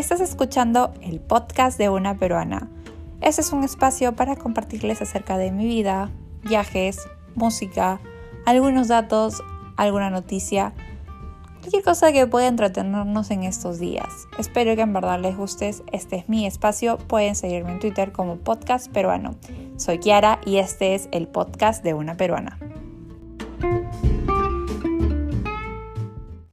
Estás escuchando el podcast de una peruana. Este es un espacio para compartirles acerca de mi vida, viajes, música, algunos datos, alguna noticia, cualquier cosa que pueda entretenernos en estos días. Espero que en verdad les guste. Este es mi espacio. Pueden seguirme en Twitter como podcast peruano. Soy Kiara y este es el podcast de una peruana.